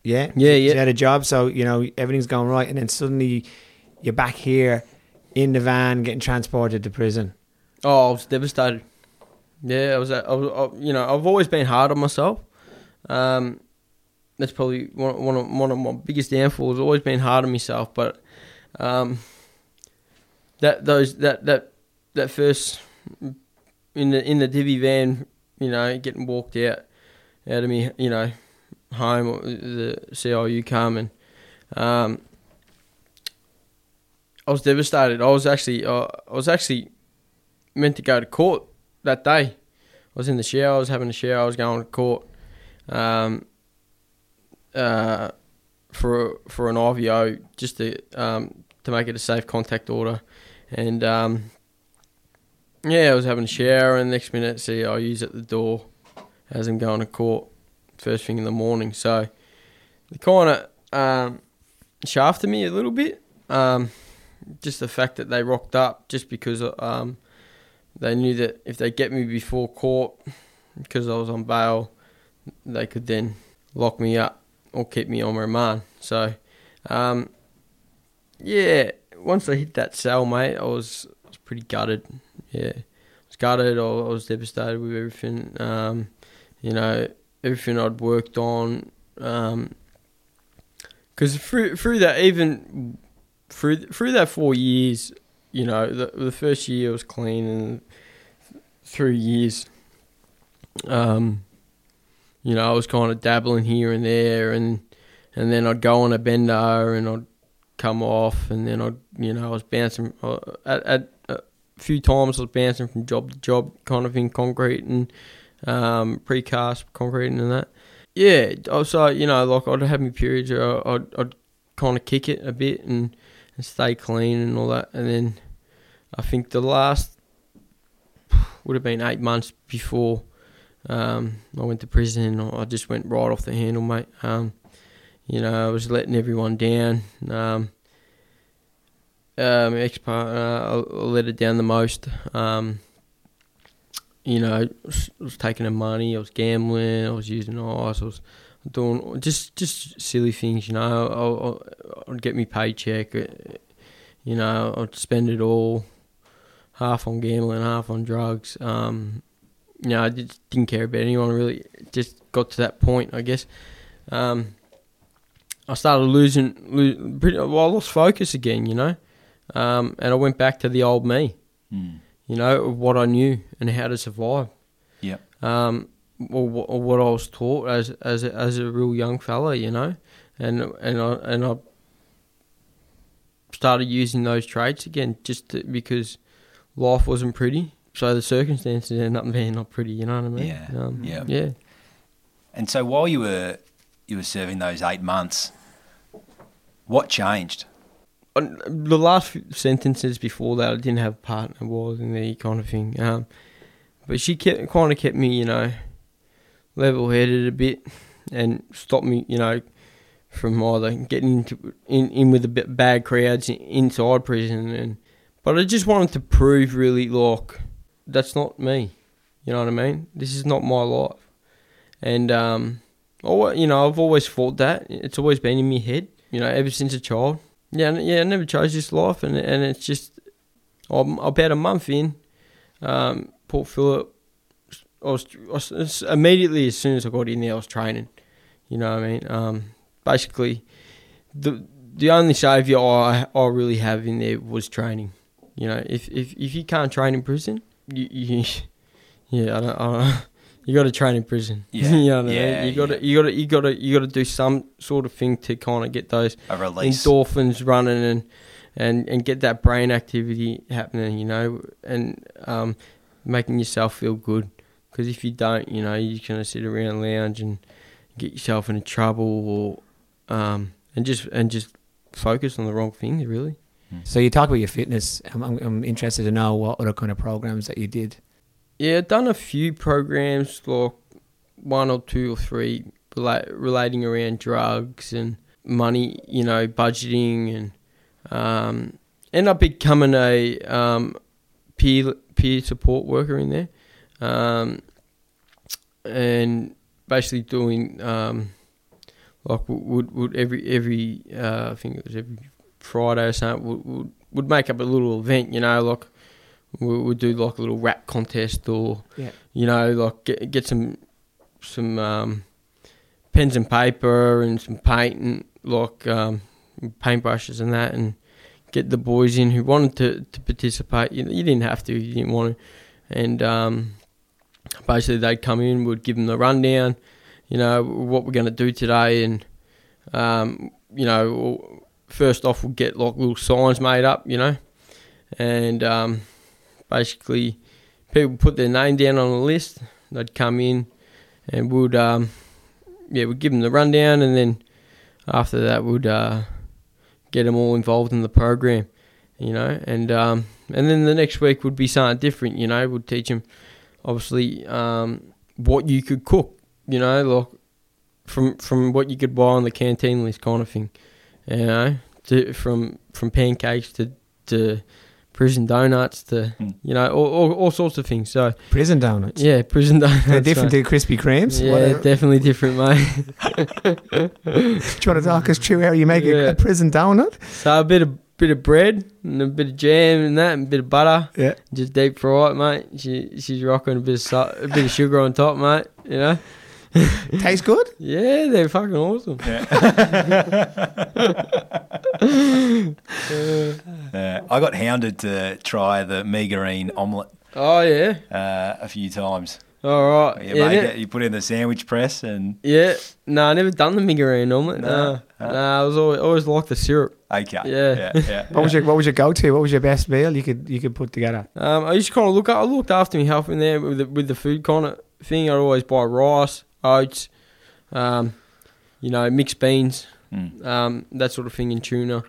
yeah, Yeah, yeah. You had a job, so you know everything's going right, and then suddenly you're back here in the van, getting transported to prison. Oh, I was devastated. Yeah, I was. I was. I, you know, I've always been hard on myself. Um, that's probably one, one of one of my biggest downfalls. Always been hard on myself, but um, that those that that that first in the in the divvy van, you know, getting walked out out of me, you know, home or the CIU come and um, I was devastated. I was actually uh, I was actually meant to go to court that day. I was in the shower. I was having a shower. I was going to court um, uh, for for an IVO just to um, to make it a safe contact order, and um, yeah, I was having a shower, and the next minute, CIU's at the door as I'm going to court first thing in the morning. So kind of um, shafted me a little bit. Um, just the fact that they rocked up just because um, they knew that if they get me before court, because I was on bail, they could then lock me up or keep me on remand. So, um, yeah, once I hit that cell, mate, I was, I was pretty gutted. Yeah, I was gutted. I was devastated with everything. Um, you know, everything I'd worked on. Um, because through through that even through through that four years, you know, the the first year was clean, and three years, um, you know, I was kind of dabbling here and there, and and then I'd go on a bender, and I'd come off, and then I'd you know I was bouncing uh, at, at a few times I was bouncing from job to job, kind of in concrete and um, precast concrete and that. Yeah, also you know like I'd have my periods where I'd, I'd kind of kick it a bit and, and stay clean and all that, and then I think the last would have been eight months before um, I went to prison. I just went right off the handle, mate. Um, you know, I was letting everyone down. Um, um, ex partner, I let it down the most. Um, you know, I was taking her money, I was gambling, I was using ice, I was doing just just silly things. You know, I, would get me paycheck. Uh, you know, I'd spend it all, half on gambling, half on drugs. Um, you know, I just didn't care about anyone really. Just got to that point, I guess. Um, I started losing, losing pretty, well, I lost focus again, you know, um, and I went back to the old me, mm. you know, of what I knew and how to survive. Yeah. Um, or, or what I was taught as as a, as a real young fella, you know, and and I and I started using those traits again just to, because life wasn't pretty, so the circumstances ended up being not pretty. You know what I mean? Yeah. Um, yeah. Yeah. And so while you were you were serving those eight months, what changed? The last sentences before that, I didn't have a partner, was in the kind of thing. Um, but she kept kind of kept me, you know, level headed a bit and stopped me, you know, from either getting into in, in with the bad crowds inside prison and but I just wanted to prove really like that's not me. You know what I mean? This is not my life. And um you know, I've always thought that. It's always been in my head, you know, ever since a child. Yeah, yeah, I never chose this life and and it's just I'm about a month in um, Port Phillip I was, I was, immediately as soon as I got in there, I was training. You know what I mean? Um, basically, the the only saviour I I really have in there was training. You know, if if if you can't train in prison, you, you yeah, I don't, I don't you got to train in prison. Yeah, you know yeah, I mean? You got to yeah. you got to you got to you got to do some sort of thing to kind of get those endorphins running and and and get that brain activity happening. You know, and um, making yourself feel good. Because if you don't, you know, you're gonna sit around lounge and get yourself into trouble, or um, and just and just focus on the wrong things, really. So you talk about your fitness. I'm, I'm, I'm interested to know what other kind of programs that you did. Yeah, I've done a few programs, like one or two or three, relating around drugs and money, you know, budgeting, and um, end up becoming a um, peer peer support worker in there um, and basically doing um, like would would every every uh, I think it was every Friday or something would, would would make up a little event, you know, like we would do like a little rap contest or yeah. you know like get get some some um, pens and paper and some paint and like um, paintbrushes and that and get the boys in who wanted to, to participate. You, you didn't have to, you didn't want to, and um, basically they'd come in, we'd give them the rundown, you know, what we're going to do today, and um, you know, first off we'll get like little signs made up, you know, and um, basically people put their name down on a list. They'd come in, and would um, yeah, we'd give them the rundown, and then after that we'd uh, get them all involved in the program, you know, and um, and then the next week would be something different, you know, We'd teach them obviously um, what you could cook, you know, like from from what you could buy on the canteen list kind of thing, you know, to, from from pancakes to to prison donuts to Mm. you know all, all, all sorts of things. So Prison donuts. yeah, prison donuts. They're different mate. to Krispy Kremes. Yeah, What- definitely different, mate. Do you want to talk us through how you make a, Yeah. a prison donut? so a bit of bit of bread and a bit of jam and that, and a bit of butter. Yeah. Just deep fry it, mate. She she's rocking a bit of salt, a bit of sugar on top, mate. You know. Tastes good. Yeah, they're fucking awesome. Uh, I got hounded to try the megarine omelette Oh yeah. uh, a few times. All right. You yeah, make it, you put it in the sandwich press and yeah. No, I never done the migraine omelette. No, No, no. no, I was always always liked the syrup. okay. Yeah. yeah, yeah. What was your What was your go to? What was your best meal you could you could put together? Um, I used to kind of look. I looked after my health in there with the, with the food kind of thing. I'd always buy rice, oats, um, you know, mixed beans, Mm. um, that sort of thing, and tuna.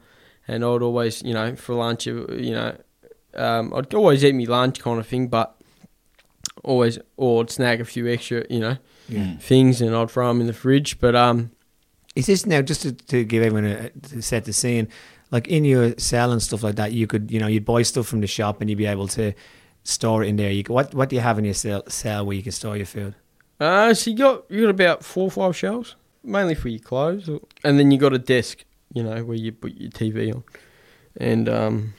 And I'd always, you know, for lunch, uh, you know, um, I'd always eat me lunch kind of thing, but always, or I'd snag a few extra, you know, Mm. things, and I'd throw them in the fridge. But um, Is this now just to, to give everyone a, to set the scene? Like in your cell and stuff like that, you could you know you'd buy stuff from the shop and you'd be able to store it in there. You could, what what do you have in your cell, cell where you can store your food? Uh, so you got you got about four or five shelves, mainly for your clothes, or- and then you got a desk, you know, where you put your TV on, and um,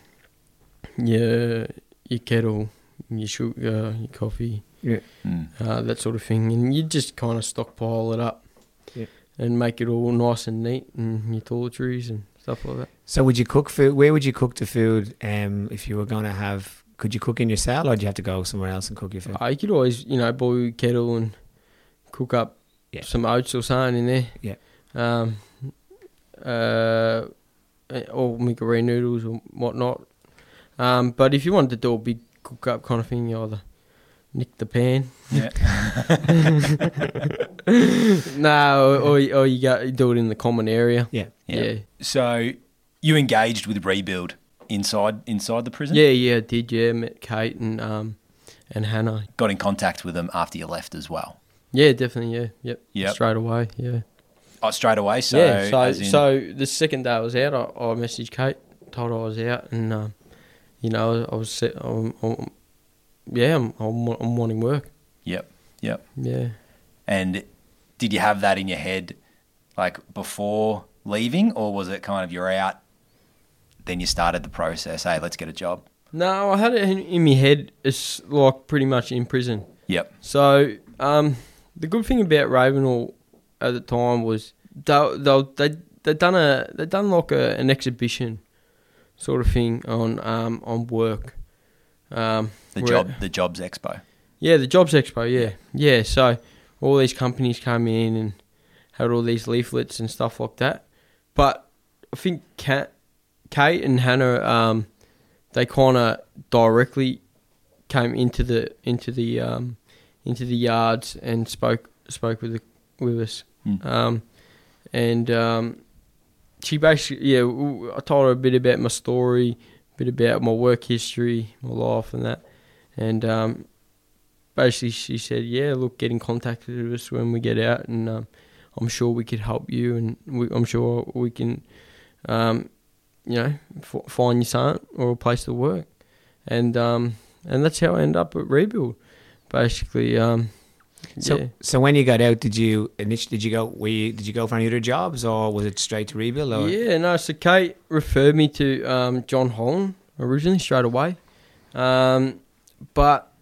your your kettle, your sugar, your coffee, Mm. uh, that sort of thing, and you just kind of stockpile it up, Yeah. and make it all nice and neat, and your toiletries and stuff like that. So would you cook food? Where would you cook the food? Um, if you were going to have, could you cook in your cell, or do you have to go somewhere else and cook your food? Uh, you could always, you know, boil kettle and cook up Yeah. some oats or something in there. Yeah. Um, uh, or macaroni noodles or whatnot. Um, but if you wanted to do a big cook up kind of thing, you either nick the pan. Yeah. no, or, or, or you go you do it in the common area. Yeah. Yeah. Yeah. So you engaged with rebuild inside inside the prison. Yeah, yeah, I did. Yeah, met Kate and um, and Hannah. Got in contact with them after you left as well. Yeah, definitely. Yeah, yep. Yep. Straight away. Yeah. Oh, straight away. So yeah, so in- so the second day I was out, I, I messaged Kate, told her I was out, and um, you know I was set. I'm, I'm, yeah, I'm, I'm I'm wanting work. Yep. Yep. Yeah. And did you have that in your head, like before leaving, or was it kind of you're out, then you started the process? Hey, let's get a job. No, I had it in, in my head. It's like pretty much in prison. Yep. So um, the good thing about Ravenhall at the time was they they they they done a they done like a, an exhibition sort of thing on um on work. Um, The job, the jobs expo. Yeah, the Jobs Expo. Yeah, yeah. So all these companies came in and had all these leaflets and stuff like that. But I think Kat, Kate and Hannah, um, they kind of directly came into the into the um, into the yards and spoke spoke with the, with us. Hmm. Um, and um, she basically, yeah, I told her a bit about my story, a bit about my work history, my life, and that. And um, basically, she said, "Yeah, look, get in contact with us when we get out, and um, I'm sure we could help you, and we, I'm sure we can, um, you know, f- find you something or a place to work." And um, and that's how I ended up at Rebuild. Basically, um, So yeah. so when you got out, did you initially did you go were you, did you go for any other jobs or was it straight to rebuild? Or? Yeah, no. So Kate referred me to um, John Holland originally straight away, um, but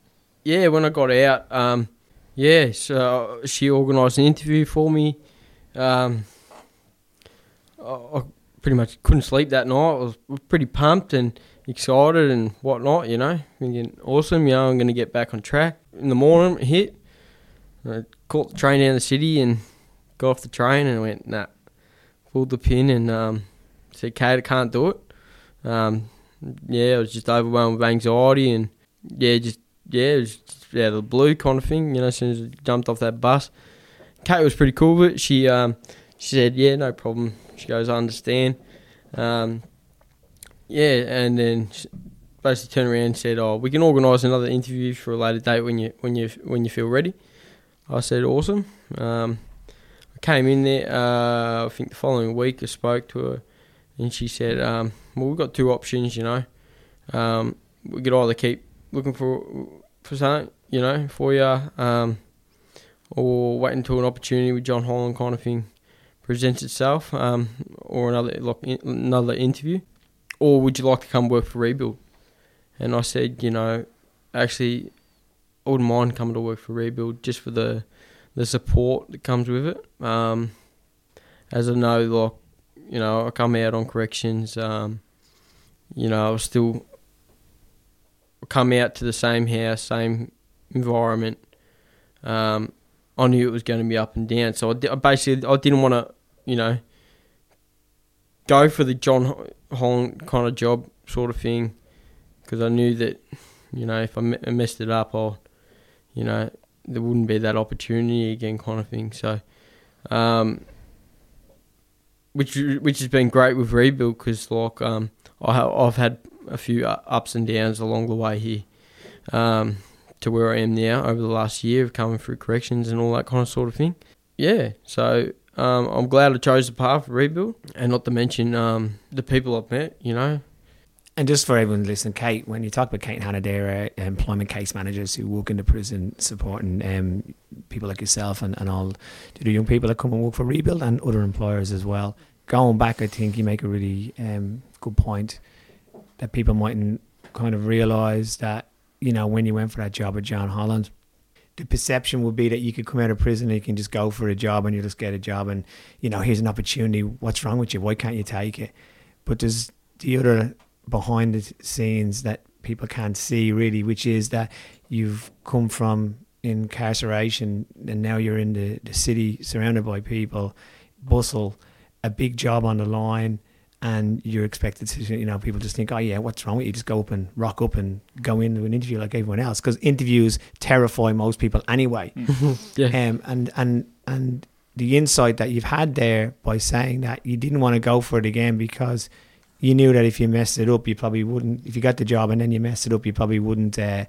yeah, when I got out, um, yeah, so she organised an interview for me. Um, I, I pretty much couldn't sleep that night. I was pretty pumped and excited and whatnot. You know, thinking awesome. You know, I'm going to get back on track in the morning. Hit, I caught the train down the city and got off the train and went nah pulled the pin and um, said, Kate, I can't do it. Um, yeah, I was just overwhelmed with anxiety and yeah, just yeah, it was just out of the blue kind of thing. You know, as soon as I jumped off that bus, Kate was pretty cool with it. She um, she said, yeah, no problem. She goes, I understand. Um, yeah, and then she basically turned around and said, oh, we can organise another interview for a later date when you when you when you feel ready. I said, awesome. Um, I came in there, uh, I think the following week I spoke to her and she said, um, well, we've got two options, you know. um, we could either keep looking for for something, you know, for you, um, or wait until an opportunity with John Holland kind of thing presents itself, um, or another like another interview, or would you like to come work for Rebuild? And I said, you know, actually, I wouldn't mind coming to work for Rebuild just for the the support that comes with it. Um, as I know, like you know, I come out on corrections. Um, you know, I was still come out to the same house, same environment. Um, I knew it was going to be up and down, so I, I basically I didn't want to, you know, go for the John Holland kind of job sort of thing, because I knew that, you know, if I messed it up, I'll, you know, there wouldn't be that opportunity again, kind of thing. So, um, which which has been great with rebuild because like um, I have, I've had a few ups and downs along the way here um, to where I am now over the last year of coming through corrections and all that kind of sort of thing. Yeah, so um, I'm glad I chose the path of rebuild, and not to mention um, the people I've met. You know. And just for everyone listening, Kate, when you talk about Kate Hannah, uh, employment case managers who work in the prison supporting um, people like yourself and, and all the young people that come and work for Rebuild and other employers as well. Going back, I think you make a really um, good point that people mightn't kind of realise that, you know, when you went for that job at John Holland, the perception would be that you could come out of prison and you can just go for a job and you just get a job and, you know, here's an opportunity. What's wrong with you? Why can't you take it? But there's the other behind the scenes that people can't see really, which is that you've come from incarceration and now you're in the, the city surrounded by people, bustle, a big job on the line and you're expected to, you know, people just think, oh yeah, what's wrong with you? Just go up and rock up and go into an interview like everyone else, because interviews terrify most people anyway. yeah. Um, and and and the insight that you've had there by saying that you didn't want to go for it again because you knew that if you messed it up, you probably wouldn't. If you got the job and then you messed it up, you probably wouldn't. Uh,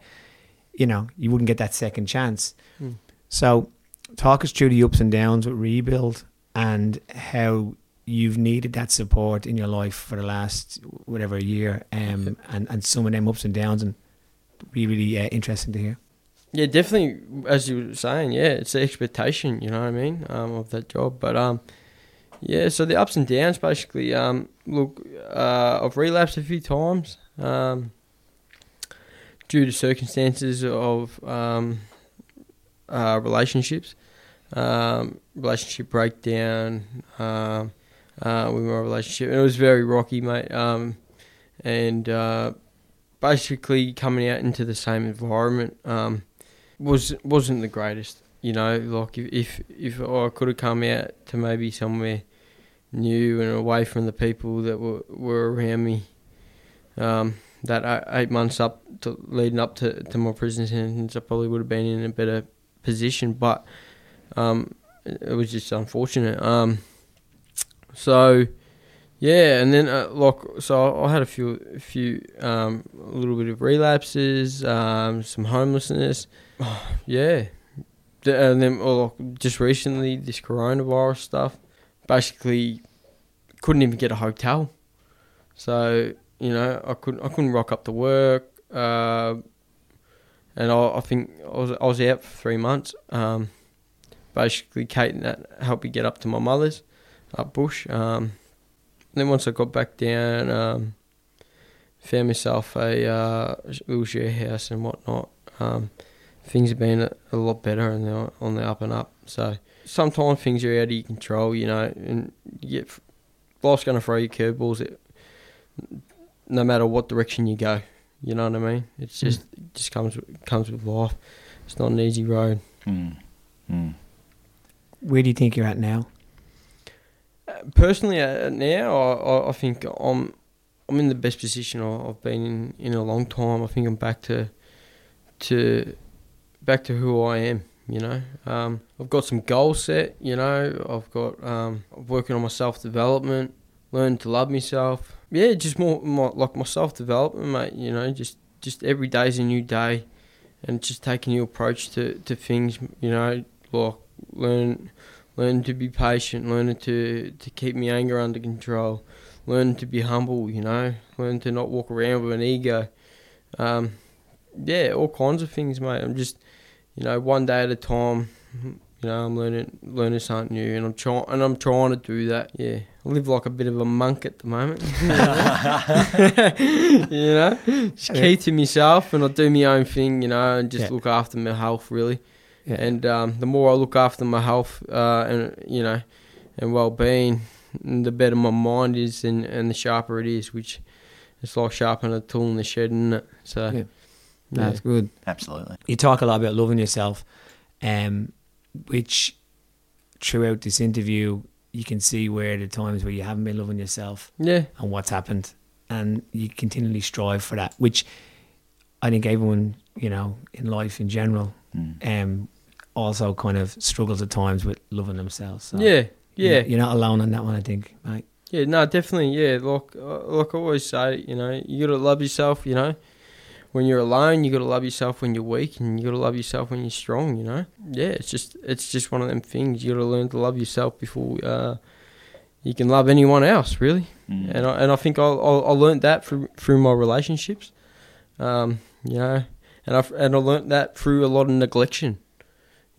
you know, you wouldn't get that second chance. Mm. So, talk us through the ups and downs with rebuild and how you've needed that support in your life for the last whatever year, um, and and some of them ups and downs, and be really uh, interesting to hear. Yeah, definitely. As you were saying, yeah, it's the expectation. You know what I mean um, of that job, but um, yeah. So the ups and downs, basically. Um, look, uh, I've relapsed a few times. Um, due to circumstances of um, uh, relationships, um, relationship breakdown, um, uh, with my relationship. And it was very rocky, mate. Um, and uh, basically coming out into the same environment was wasn't the greatest. You know, like if if I could have come out to maybe somewhere new and away from the people that were were around me. Um, that eight months up to leading up to, to my prison sentence, I probably would have been in a better position. But um, it was just unfortunate. Um, so yeah, and then uh, like so, I had a few, a few, um, a little bit of relapses, um, some homelessness. Yeah, and then oh, just recently this coronavirus stuff. Basically, couldn't even get a hotel. So you know, I couldn't, I couldn't rock up to work. Uh, and I, I think I was, I was out for three months. Um, basically, Kate and that helped me get up to my mother's up bush. Um, then once I got back down, um, found myself a uh, little share house and whatnot. Um, things have been a, a, lot better and they're on the up and up. So sometimes things are out of your control, you know, and you get life's going to throw you curveballs. It, no matter what direction you go, you know what I mean. It's hmm. just mm. it just comes comes with life. It's not an easy road. Mm. Mm. Where do you think you're at now? personally, uh, now I, I think I'm I'm in the best position I've been in in a long time. I think I'm back to to back to who I am. You know, um, I've got some goals set. You know, I've got um, working on my self development, learning to love myself. Yeah, just more, like my self development, mate. You know, just just every day's a new day, and just taking your approach to, to things. You know, like learn learning to be patient, learning to, to keep my anger under control, learn to be humble. You know, learn to not walk around with an ego. Um, yeah, all kinds of things, mate. I'm just, you know, one day at a time. You know, I'm learning learning something new, and I'm trying and I'm trying to do that. Yeah, I live like a bit of a monk at the moment. you know, just keep to myself, and I do my own thing. You know, and just Yeah. look after my health really. Yeah. And um, the more I look after my health, uh, and you know, and well being, the better my mind is, and, and the sharper it is. Which it's like sharpening a tool in the shed, isn't it? So Yeah. yeah. That's good. Absolutely. You talk a lot about loving yourself, um, which throughout this interview you can see where the times where you haven't been loving yourself yeah, and what's happened, and you continually strive for that. Which I think everyone, you know, in life in general, Mm. um, also kind of struggles at times with loving themselves. So yeah, you're yeah. you're not alone on that one. I think, mate. Yeah, no, definitely. Yeah, like uh, like I always say, you know, you gotta love yourself. You know, when you're alone, you gotta love yourself when you're weak, and you gotta love yourself when you're strong. You know. Yeah, it's just it's just one of them things. You gotta learn to love yourself before uh, you can love anyone else, really. Mm. And I, and I think I I, I learned that through through my relationships. Um, you know, and I and I learned that through a lot of neglection.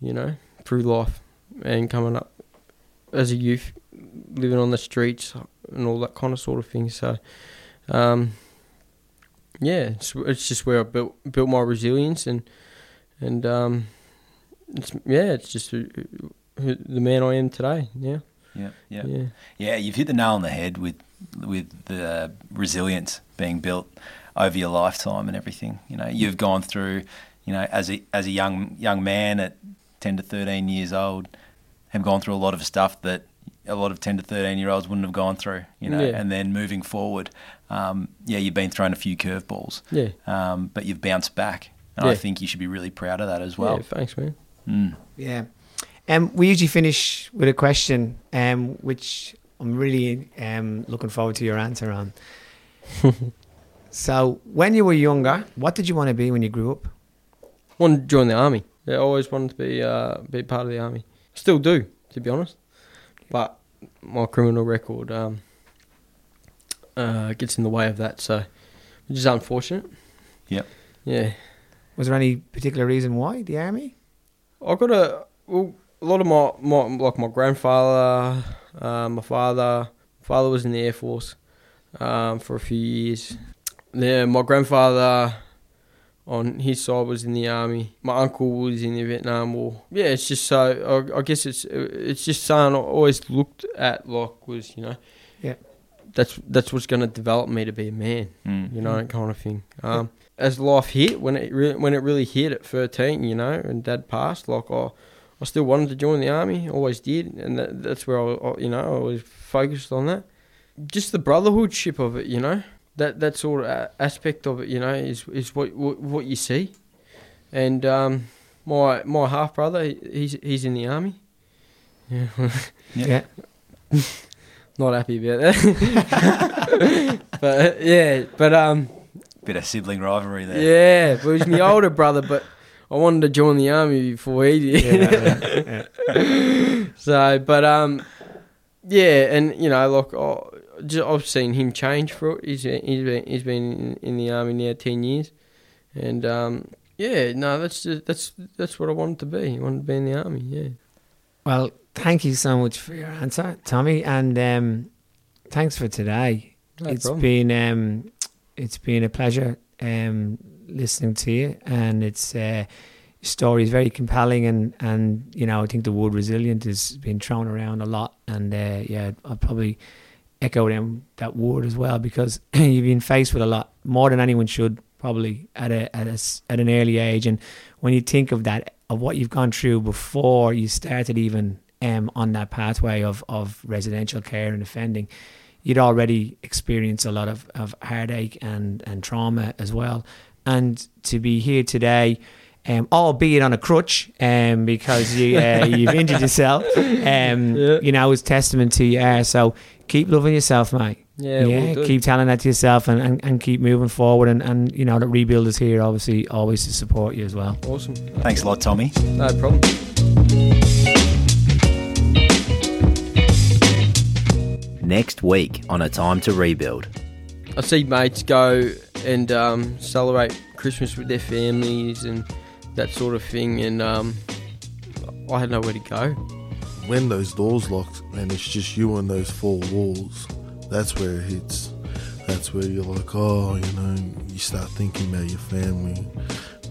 You know, through life and coming up as a youth, living on the streets and all that kind of sort of thing. So, um, yeah, it's, it's just where I built built my resilience and and um, it's yeah, it's just who, who, the man I am today. Yeah, Yeah, yeah, yeah, yeah. You've hit the nail on the head with with the resilience being built over your lifetime and everything. You know, you've gone through, you know, as a as a young young man at ten to thirteen years old, have gone through a lot of stuff that a lot of ten to thirteen year olds wouldn't have gone through. You know, Yeah. and then moving forward, um, yeah, you've been thrown a few curveballs, yeah. um, but you've bounced back, and I think you should be really proud of that as well. yeah, thanks, man. Mm. Yeah. Um, we usually finish with a question, um, which I'm really um, looking forward to your answer on. so, when you were younger, what did you want to be when you grew up? I Wanted to join the army. I always wanted to be uh, be part of the army. Still do, to be honest. But my criminal record um, uh, gets in the way of that, so which is unfortunate. Yep. Yeah. Was there any particular reason why the army? I got a well, a lot of my, my like my grandfather, uh, my father. Father was in the air force um, for a few years. Yeah, my grandfather on his side was in the army. My uncle was in the Vietnam War. Yeah, it's just so. I, I guess it's it's just something I always looked at like was you know. Yeah. That's that's what's going to develop me to be a man Mm. you know, that kind of thing. Um, as life hit, when it re- when it really hit at thirteen, you know, and Dad passed, like I, I still wanted to join the army, always did, and that, that's where I, I, you know, I was focused on that. Just the brotherhoodship of it, you know, that that sort of aspect of it, you know, is is what what, what you see, and um, my my half brother, he's he's in the army. Yeah, Yeah. Yeah. not happy about that, but yeah, but um. Bit of sibling rivalry there. Yeah, but he's my older brother, but I wanted to join the army before he did. Yeah. so, but um, yeah, and you know, like I, ju- I've seen him change for it. He's he's been he's been in, the army now ten years, and um, yeah, no, that's just, that's that's what I wanted to be. I wanted to be in the army. Yeah. Well, thank you so much for your answer, Tommy, and um, thanks for today. No It's problem. been um, it's been a pleasure um, listening to you, and it's uh, your story is very compelling, and and you know I think the word resilient has been thrown around a lot, and uh, yeah, I'll probably echo them that word as well because you've been faced with a lot more than anyone should probably at a at a at an early age, and when you think of that of what you've gone through before you started even um, on that pathway of of residential care and offending you'd already experienced a lot of, of heartache and, and trauma as well. And to be here today, um, albeit on a crutch, um, because you uh, you've injured yourself, um, Yeah. you know, is testament to you are. So keep loving yourself, mate. Yeah, we'll do. keep telling that to yourself and, and, and keep moving forward. And, and you know, the rebuild is here, obviously, always to support you as well. awesome. Thanks a lot, Tommy. No problem. next week on A Time to Rebuild. I see mates go and um, celebrate Christmas with their families and that sort of thing, and um, I had nowhere to go. When those doors locked and it's just you and those four walls, that's where it hits. That's where you're like, oh, you know, you start thinking about your family.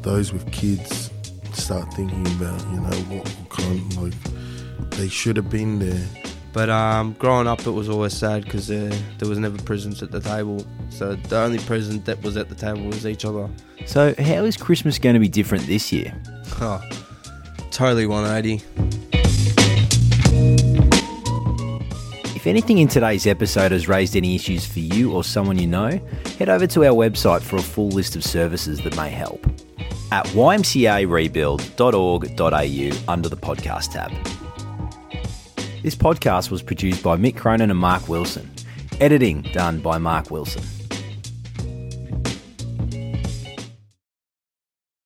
Those with kids start thinking about, you know, what kind, like, they should have been there. But um, growing up, it was always sad because there, there was never presents at the table. So the only present that was at the table was each other. So, how is Christmas going to be different this year? Oh, totally 180. If anything in today's episode has raised any issues for you or someone you know, head over to our website for a full list of services that may help at ymcarebuild.org.au under the podcast tab. This podcast was produced by Mick Cronin and Mark Wilson. Editing done by Mark Wilson.